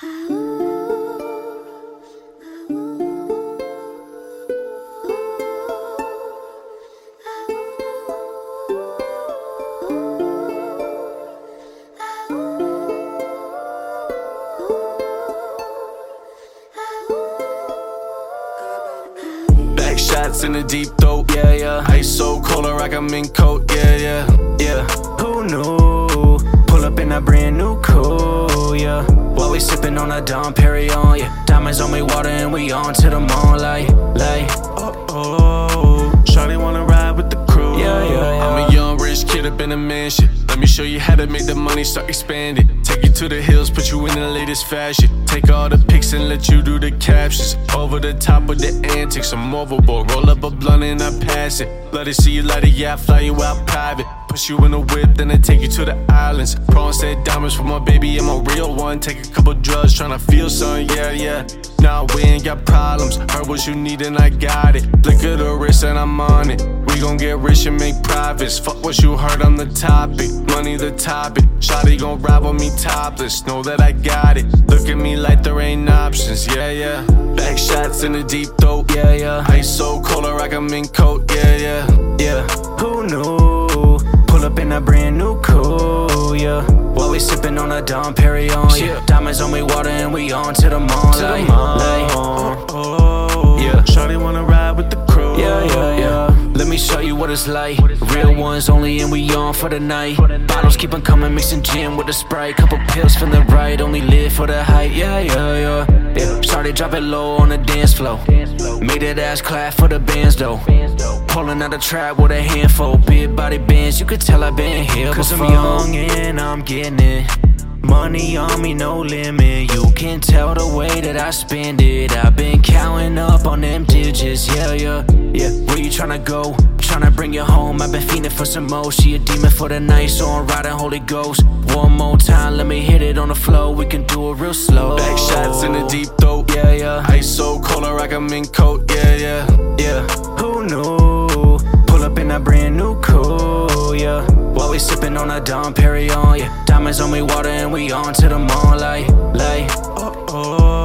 Back shots in the deep throat, yeah, yeah. Ice so cold, I rock a mink coat, yeah, yeah, yeah. Who knew? Sipping on a Dom Perignon, yeah. Diamonds on me, water, and we on to the moonlight, like. Oh, oh, Shawty wanna ride with the crew, yeah, yeah, yeah. I'm a young rich kid up in a mansion. Let me show you how to make the money start expanding. Take you to the hills, put you in the latest fashion. Take all the pics and let you do the captions. Over the top of the antics, I'm overboard. Roll up a blunt and I pass it. Let it see you it, yeah, I fly you out private. You in a whip, then they take you to the islands. Prawn said diamonds for my baby, and my real one. Take a couple drugs, tryna feel something, yeah, yeah. Nah, we ain't got problems. Heard what you need and I got it. Flick of the wrist and I'm on it. We gon' get rich and make profits. Fuck what you heard on the topic. Money the topic. Shotty gon' ride with me topless. Know that I got it. Look at me like there ain't options. Yeah, yeah. Back shots in the deep throat. Yeah, yeah. Ice so cold, I rock a mink coat. Yeah, yeah. Yeah. Who knew? Up in a brand new cool. Yeah. While we sipping on a Dom Perignon. Yeah. Diamonds on me, water, and we on to the moonlight. Like, oh, oh, yeah. Shawty wanna ride with the crew. Yeah, yeah, yeah. Let me show you what it's like. Real ones only, and we on for the night. Bottles keep on coming, mixing gin with the sprite. Couple pills from the right, only live for the hype. Yeah, yeah, yeah. Yeah. Started dropping low on the dance floor. Made that ass clap for the bands though. Pulling out the trap with a handful. Big body bands, you could tell I've been here Cause before. I'm young and I'm getting it. Money on me, no limit. You can tell the way that I spend it. I've been counting up on them digits. Yeah, yeah, yeah. Where you tryna go? Tryna bring you home. I've been fiending for some more. She a demon for the night, so I'm riding Holy Ghost. One more time, let me hit it on the flow. We can do it real slow. Back shots so cold, I rock a mink coat. Yeah, yeah, yeah. Who knew? Pull up in a brand new cool, yeah. While we sipping on a Dom Perignon, yeah. Diamonds on me, water, and we on to the moonlight, like. Oh, oh.